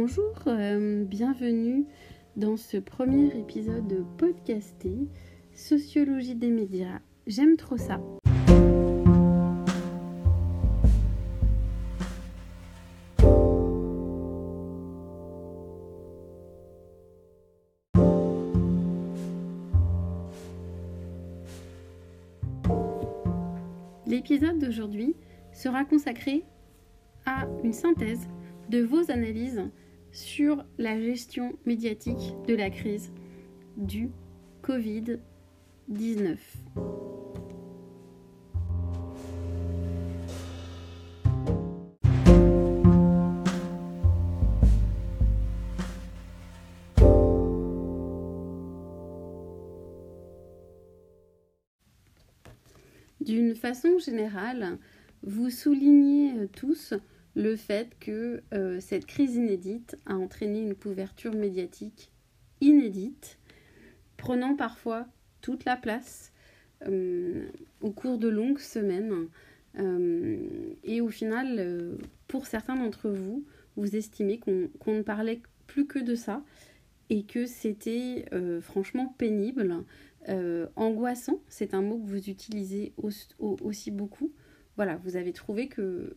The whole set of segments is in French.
Bonjour, euh, bienvenue dans ce premier épisode podcasté Sociologie des médias. J'aime trop ça. L'épisode d'aujourd'hui sera consacré à une synthèse de vos analyses sur la gestion médiatique de la crise du Covid-19. D'une façon générale, vous soulignez tous le fait que euh, cette crise inédite a entraîné une couverture médiatique inédite, prenant parfois toute la place euh, au cours de longues semaines. Euh, et au final, pour certains d'entre vous, vous estimez qu'on ne parlait plus que de ça et que c'était franchement pénible, angoissant, c'est un mot que vous utilisez aussi beaucoup. Voilà, vous avez trouvé que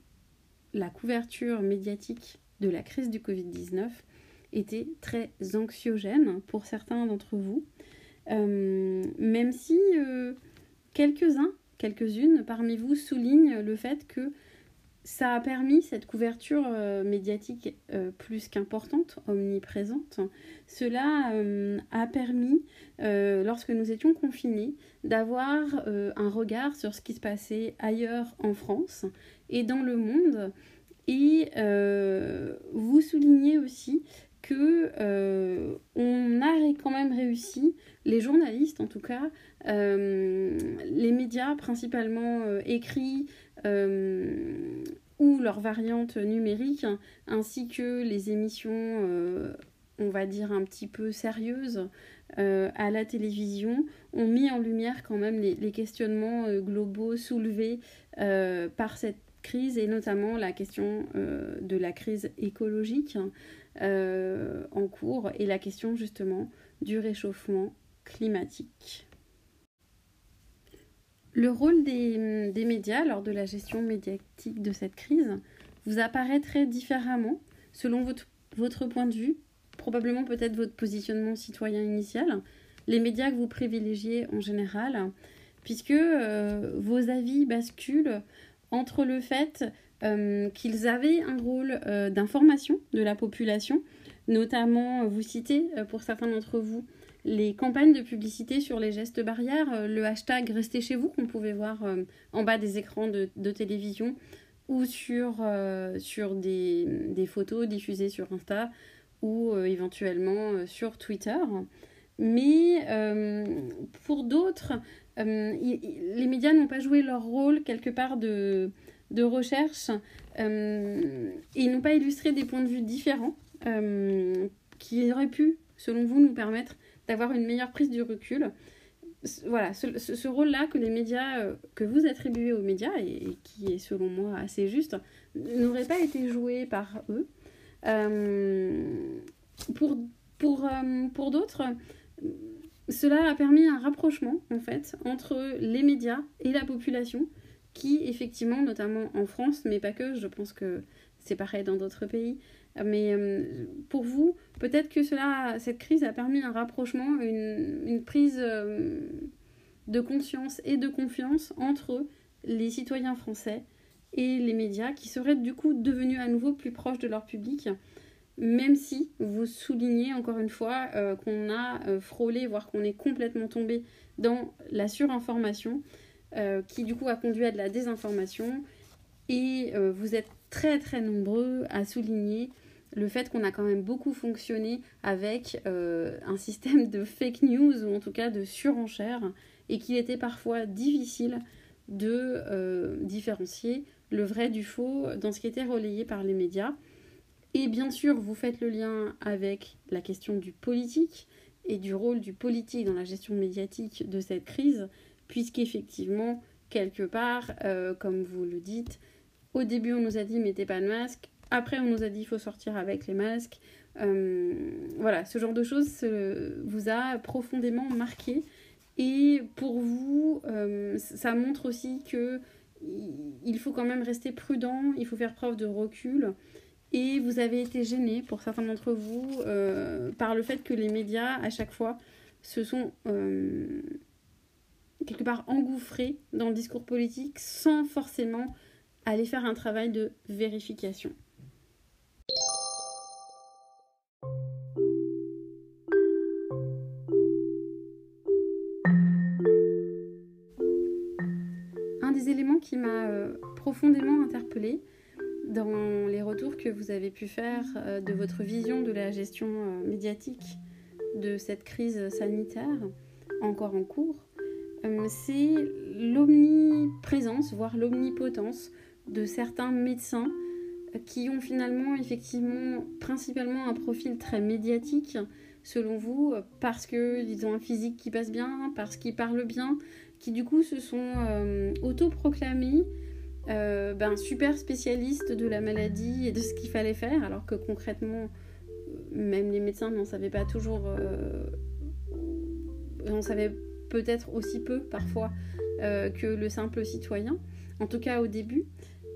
la couverture médiatique de la crise du Covid-19 était très anxiogène pour certains d'entre vous, euh, même si euh, quelques-uns, quelques-unes parmi vous soulignent le fait que ça a permis cette couverture euh, médiatique plus qu'importante, omniprésente. Cela a permis, lorsque nous étions confinés, d'avoir un regard sur ce qui se passait ailleurs en France et dans le monde. Et euh, vous soulignez aussi que euh, on a quand même réussi, les journalistes en tout cas, euh, les médias principalement écrits ou leurs variantes numériques, ainsi que les émissions, on va dire un petit peu sérieuses, à la télévision ont mis en lumière quand même les, questionnements globaux soulevés par cette crise et notamment la question euh, de la crise écologique euh, en cours et la question justement du réchauffement climatique. Le rôle des, des, médias lors de la gestion médiatique de cette crise vous apparaît très différemment selon votre, point de vue, probablement peut-être votre positionnement citoyen initial, les médias que vous privilégiez en général, puisque euh, vos avis basculent entre le fait euh, qu'ils avaient un rôle euh, d'information de la population, notamment, euh, vous citez pour certains d'entre vous, les campagnes de publicité sur les gestes barrières, le hashtag Restez chez vous qu'on pouvait voir en bas des écrans de, télévision ou sur, sur des, photos diffusées sur Insta ou éventuellement sur Twitter. Mais pour d'autres, euh, les médias n'ont pas joué leur rôle quelque part de, de recherche euh, et n'ont pas illustré des points de vue différents euh, qui auraient pu, selon vous, nous permettre d'avoir une meilleure prise du recul. Voilà, ce, rôle-là que les médias, que vous attribuez aux médias, et, qui est selon moi assez juste, n'aurait pas été joué par eux. pour pour, pour d'autres, cela a permis un rapprochement en fait entre les médias et la population qui effectivement notamment en France mais pas que je pense que c'est pareil dans d'autres pays mais euh, pour vous peut-être que cela cette crise a permis un rapprochement une, prise euh, de conscience et de confiance entre les citoyens français et les médias qui seraient du coup devenus à nouveau plus proches de leur public même si vous soulignez encore une fois euh, qu'on a frôlé, voire qu'on est complètement tombé dans la surinformation, qui du coup a conduit à de la désinformation. Et vous êtes très très nombreux à souligner le fait qu'on a quand même beaucoup fonctionné avec un système de fake news, ou en tout cas de surenchère, et qu'il était parfois difficile de différencier le vrai du faux dans ce qui était relayé par les médias. Et bien sûr, vous faites le lien avec la question du politique et du rôle du politique dans la gestion médiatique de cette crise, puisqu'effectivement, quelque part, euh, comme vous le dites, au début on nous a dit mettez pas de masque, Après, on nous a dit qu'il faut sortir avec les masques. Euh, voilà, ce genre de choses vous a profondément marqué. Et pour vous, euh, ça montre aussi que il faut quand même rester prudent, il faut faire preuve de recul. Et vous avez été gêné, pour certains d'entre vous, euh, par le fait que les médias, à chaque fois, se sont quelque part engouffrés dans le discours politique sans forcément aller faire un travail de vérification. Profondément interpellée dans les retours que vous avez pu faire euh, de votre vision de la gestion euh, médiatique de cette crise sanitaire encore en cours, c'est l'omniprésence, voire l'omnipotence de certains médecins qui ont finalement effectivement principalement un profil très médiatique selon vous parce qu'ils ont un physique qui passe bien, parce qu'ils parlent bien, qui du coup se sont euh, autoproclamés euh, ben, super spécialistes de la maladie et de ce qu'il fallait faire alors que concrètement même les médecins n'en savaient pas toujours euh, on savait peut-être aussi peu parfois que le simple citoyen en tout cas au début.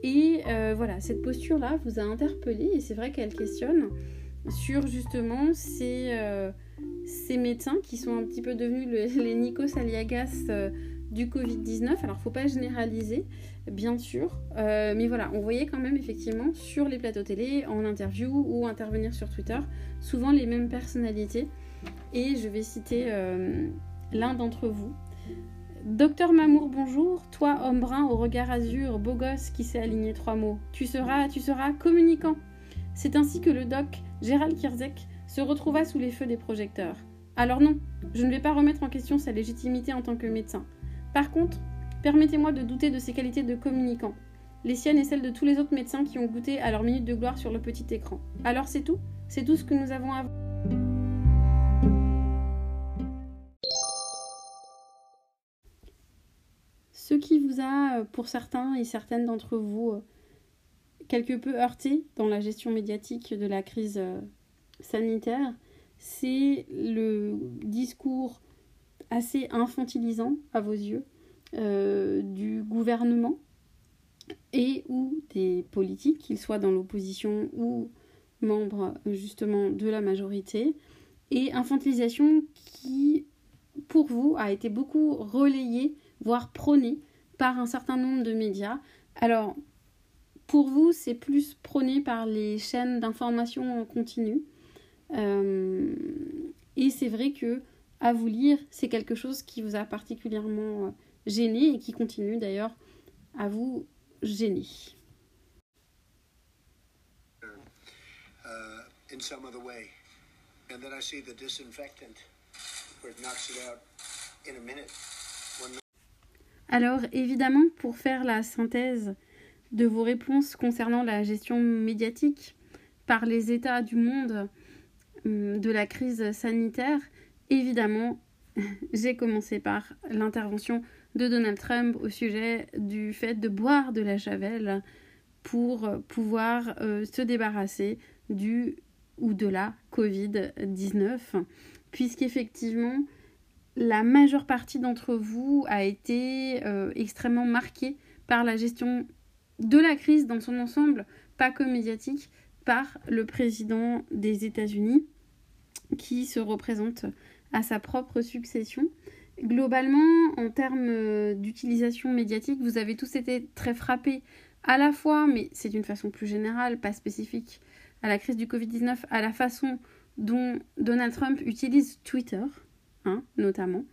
Et euh, voilà, cette posture-là vous a interpellé et c'est vrai qu'elle questionne sur justement ces, euh, ces médecins qui sont un petit peu devenus les Nikos Aliagas euh, du Covid-19. Alors, faut pas généraliser, bien sûr, mais voilà, on voyait quand même effectivement sur les plateaux télé, en interview ou intervenir sur Twitter, souvent les mêmes personnalités. Et je vais citer l'un d'entre vous, Docteur Mamour, bonjour. Toi, homme brun au regard azur, beau gosse qui sait aligner trois mots. Tu seras, tu seras communicant. C'est ainsi que le doc Gérald Kierzek se retrouva sous les feux des projecteurs. Alors non, je ne vais pas remettre en question sa légitimité en tant que médecin. Par contre, permettez-moi de douter de ses qualités de communicant. Les siennes et celles de tous les autres médecins qui ont goûté à leur minute de gloire sur le petit écran. Alors c'est tout C'est tout ce que nous avons à Ce qui vous a, euh, pour certains et certaines d'entre vous, euh, quelque peu heurté dans la gestion médiatique de la crise euh, sanitaire, c'est le discours assez infantilisant à vos yeux du gouvernement et ou des politiques, qu'ils soient dans l'opposition ou membres justement de la majorité, et infantilisation qui, pour vous, a été beaucoup relayée voire prôné par un certain nombre de médias. Alors, pour vous, c'est plus prôné par les chaînes d'information en continu. Euh, et c'est vrai que, à vous lire, c'est quelque chose qui vous a particulièrement euh, gêné et qui continue d'ailleurs à vous gêner. In some other way. And then I see the disinfectant where it knocks it out in a minute. Alors évidemment, pour faire la synthèse de vos réponses concernant la gestion médiatique par les États du monde de la crise sanitaire, évidemment, j'ai commencé par l'intervention de Donald Trump au sujet du fait de boire de la javel pour pouvoir euh, se débarrasser du ou de la Covid-19, puisqu'effectivement, la majeure partie d'entre vous a été euh, extrêmement marquée par la gestion de la crise dans son ensemble, pas que médiatique, par le président des États-Unis qui se représente à sa propre succession. Globalement, en termes euh, d'utilisation médiatique, vous avez tous été très frappés à la fois, mais c'est d'une façon plus générale, pas spécifique à la crise du Covid-19, à la façon dont Donald Trump utilise Twitter Hein, notamment,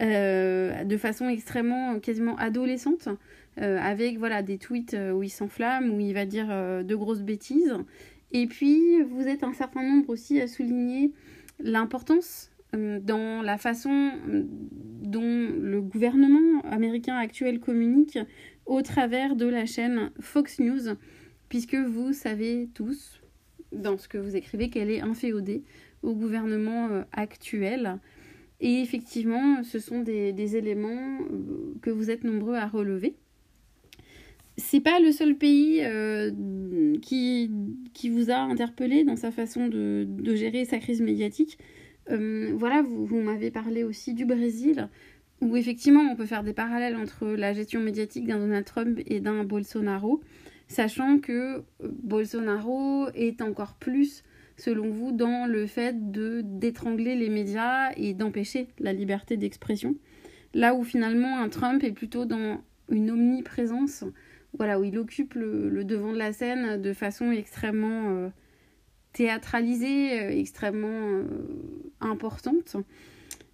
euh, de façon extrêmement, quasiment adolescente, euh, avec voilà des tweets où il s'enflamme, où il va dire de grosses bêtises. Et puis, vous êtes un certain nombre aussi à souligner l'importance dans la façon dont le gouvernement américain actuel communique au travers de la chaîne Fox News, puisque vous savez tous, dans ce que vous écrivez, qu'elle est inféodée au gouvernement actuel. Et effectivement, ce sont des, éléments euh, que vous êtes nombreux à relever. C'est pas le seul pays qui, qui vous a interpellé dans sa façon de, de gérer sa crise médiatique. voilà, vous, m'avez parlé aussi du Brésil, où effectivement on peut faire des parallèles entre la gestion médiatique d'un Donald Trump et d'un Bolsonaro, sachant que Bolsonaro est encore plus selon vous, dans le fait de d'étrangler les médias et d'empêcher la liberté d'expression. Là où finalement un Trump est plutôt dans une omniprésence, voilà, où il occupe le, devant de la scène de façon extrêmement euh, théâtralisée, euh, extrêmement euh, importante.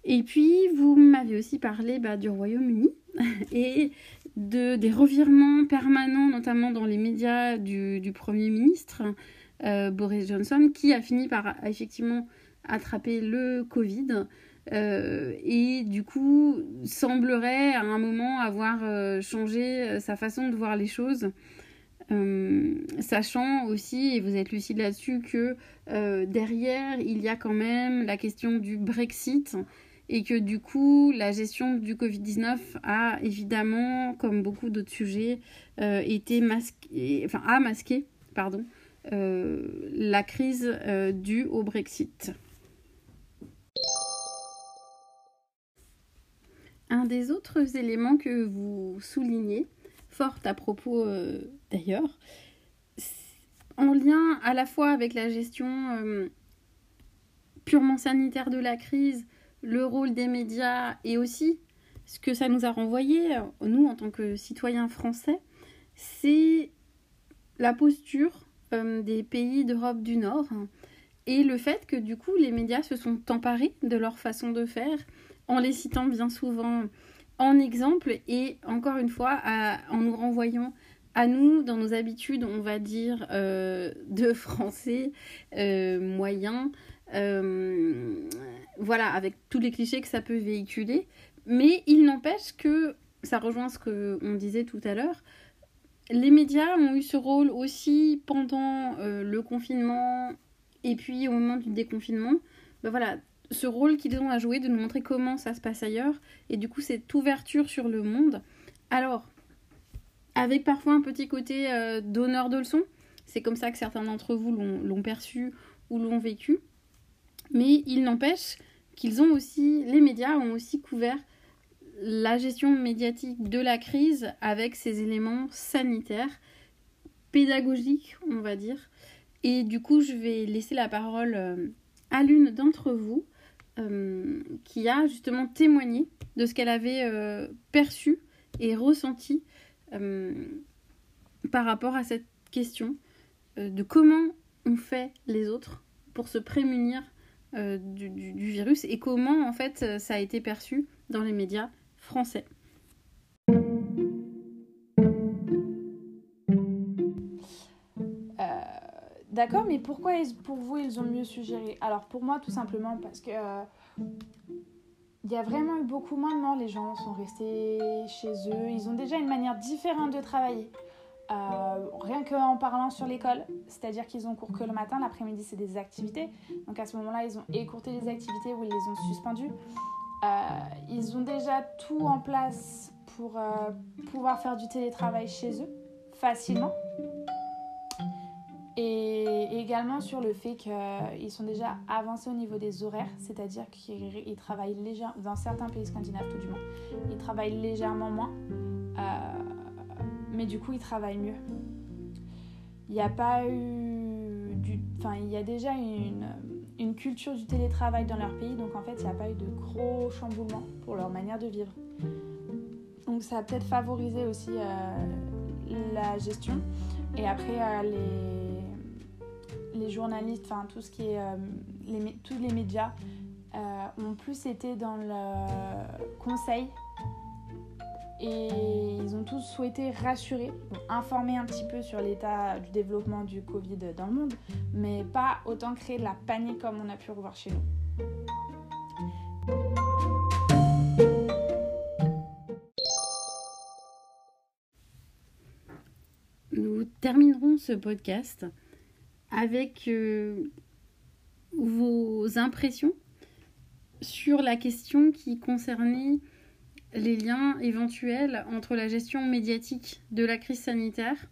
Et puis, vous m'avez aussi parlé bah, du Royaume-Uni et de, des revirements permanents, notamment dans les médias du, Premier ministre, Boris Johnson, qui a fini par effectivement attraper le Covid. Euh, et du coup semblerait à un moment avoir euh, changé sa façon de voir les choses, sachant aussi, et vous êtes lucide là-dessus, que derrière il y a quand même la question du Brexit et que du coup la gestion du Covid-19 a évidemment, comme beaucoup d'autres sujets, été masqué, enfin a masqué, pardon, euh, la crise euh, due au Brexit. Un des autres éléments que vous soulignez, fort à propos euh, d'ailleurs, en lien à la fois avec la gestion purement sanitaire de la crise, le rôle des médias et aussi ce que ça nous a renvoyé, nous en tant que citoyens français, c'est la posture euh, des pays d'Europe du Nord et le fait que du coup les médias se sont emparés de leur façon de faire en les citant bien souvent en exemple et encore une fois en nous renvoyant à nous dans nos habitudes on va dire euh, de français euh, moyens voilà avec tous les clichés que ça peut véhiculer mais il n'empêche que ça rejoint ce qu'on disait tout à l'heure les médias ont eu ce rôle aussi pendant euh, le confinement et puis au moment du déconfinement. Ben voilà, ce rôle qu'ils ont à jouer de nous montrer comment ça se passe ailleurs et du coup cette ouverture sur le monde. Alors, avec parfois un petit côté euh, donneur de leçons, c'est comme ça que certains d'entre vous l'ont perçu ou l'ont vécu, mais il n'empêche qu'ils ont aussi, les médias ont aussi couvert la gestion médiatique de la crise avec ses éléments sanitaires, pédagogiques, on va dire. Et du coup, je vais laisser la parole euh, à l'une d'entre vous euh, qui a justement témoigné de ce qu'elle avait euh, perçu et ressenti par rapport à cette question de comment on fait les autres pour se prémunir du, virus et comment en fait ça a été perçu dans les médias français. D'accord, mais pourquoi pour vous ils ont mieux suggéré? Alors pour moi tout simplement parce que euh, il y a vraiment eu beaucoup moins de morts, les gens sont restés chez eux, ils ont déjà une manière différente de travailler. Euh, rien qu'en parlant sur l'école, c'est-à-dire qu'ils ont cours que le matin, l'après-midi c'est des activités. Donc à ce moment-là, ils ont écourté les activités ou ils les ont suspendues. Euh, ils ont déjà tout en place pour pouvoir faire du télétravail chez eux facilement. Et également sur le fait qu'ils sont déjà avancés au niveau des horaires, c'est-à-dire qu'ils travaillent légèrement, dans certains pays scandinaves tout du moins, ils travaillent légèrement moins, euh, mais du coup ils travaillent mieux. Il n'y a pas eu. Enfin, il y a déjà une une culture du télétravail dans leur pays, donc en fait, il n'y a pas eu de gros chamboulements pour leur manière de vivre. Donc ça a peut-être favorisé aussi euh, la gestion. Et après, euh, les, les journalistes, enfin tout ce qui est... Euh, tous les médias ont plus été dans le conseil et ils ont tous souhaité rassurer, informer un petit peu sur l'état du développement du Covid dans le monde, mais pas autant créer de la panique comme on a pu revoir chez nous. Nous terminerons ce podcast avec euh, vos impressions sur la question qui concernait les liens éventuels entre la gestion médiatique de la crise sanitaire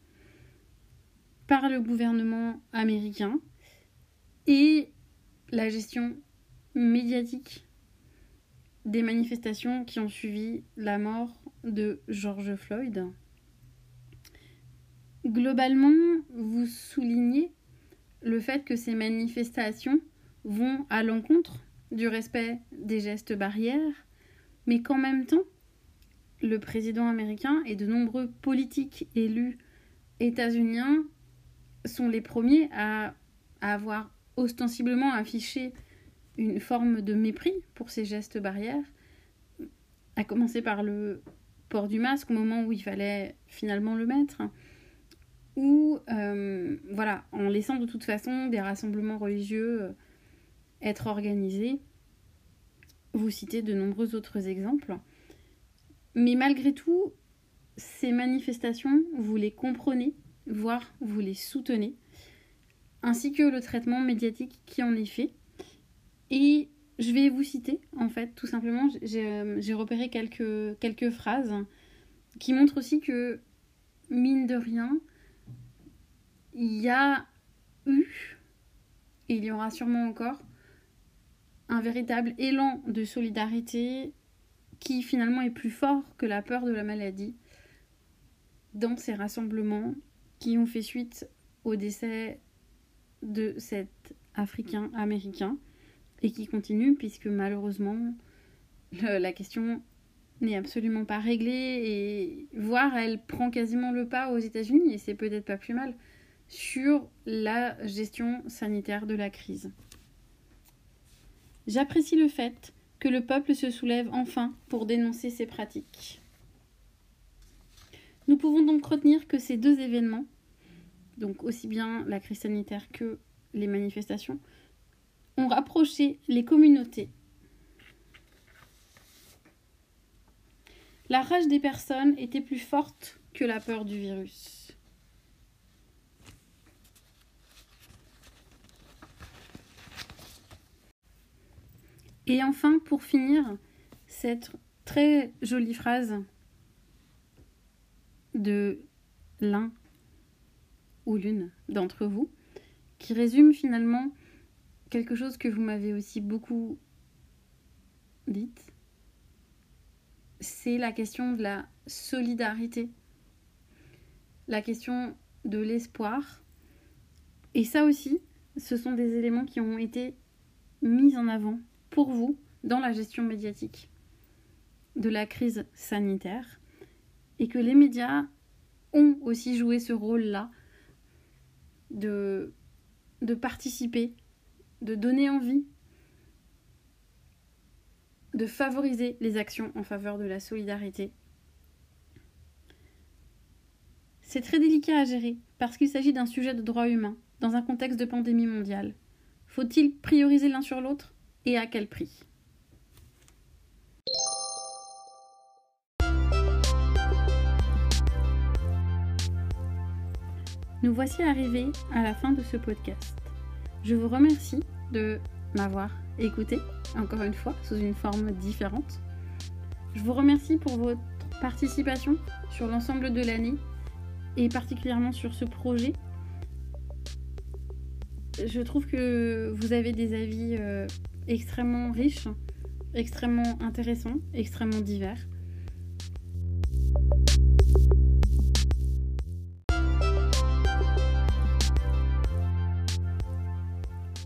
par le gouvernement américain et la gestion médiatique des manifestations qui ont suivi la mort de George Floyd. Globalement, vous fait que ces manifestations vont à l'encontre du respect des gestes barrières, mais qu'en même temps, le président américain et de nombreux politiques élus états-uniens sont les premiers à, avoir ostensiblement affiché une forme de mépris pour ces gestes barrières, à commencer par le port du masque au moment où il fallait finalement le mettre, ou euh, voilà, en laissant de toute façon des rassemblements religieux euh, être organisés. Vous citez de nombreux autres exemples. Mais malgré tout, ces manifestations, vous les comprenez, voire vous les soutenez, ainsi que le traitement médiatique qui en est fait. Et je vais vous citer, en fait, tout simplement, j'ai euh, repéré quelques, quelques phrases qui montrent aussi que, mine de rien, il y a eu, et il y aura sûrement encore, un véritable élan de solidarité qui finalement est plus fort que la peur de la maladie dans ces rassemblements qui ont fait suite au décès de cet Africain américain et qui continue puisque malheureusement la question n'est absolument pas réglée et voire elle prend quasiment le pas aux États-Unis et c'est peut-être pas plus mal sur la gestion sanitaire de la crise. J'apprécie le fait que le peuple se soulève enfin pour dénoncer ces pratiques. Nous pouvons donc retenir que ces deux événements, donc aussi bien la crise sanitaire que les manifestations, ont rapproché les communautés. La rage des personnes était plus forte que la peur du virus. Et enfin, pour finir, cette très jolie phrase de l'un ou l'une d'entre vous, qui résume finalement quelque chose que vous m'avez aussi beaucoup dit, c'est la question de la solidarité, la question de l'espoir. Et ça aussi, ce sont des éléments qui ont été mis en avant pour vous dans la gestion médiatique de la crise sanitaire et que les médias ont aussi joué ce rôle-là de, participer, de donner envie, de favoriser les actions en faveur de la solidarité. C'est très délicat à gérer parce qu'il s'agit d'un sujet de droit humain dans un contexte de pandémie mondiale. Faut-il prioriser l'un sur l'autre? Et à quel prix? Nous voici arrivés à la fin de ce podcast. Je vous remercie de m'avoir écouté, encore une fois, sous une forme différente. Je vous remercie pour votre participation sur l'ensemble de l'année et particulièrement sur ce projet. Je trouve que vous avez des avis euh, extrêmement riche, extrêmement intéressant, extrêmement divers.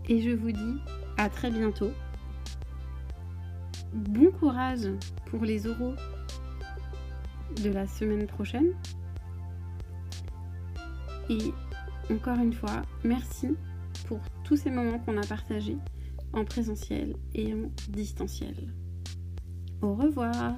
Et je vous dis à très bientôt. Bon courage pour les oraux de la semaine prochaine. Et encore une fois, merci pour tous ces moments qu'on a partagés en présentiel et en distanciel. Au revoir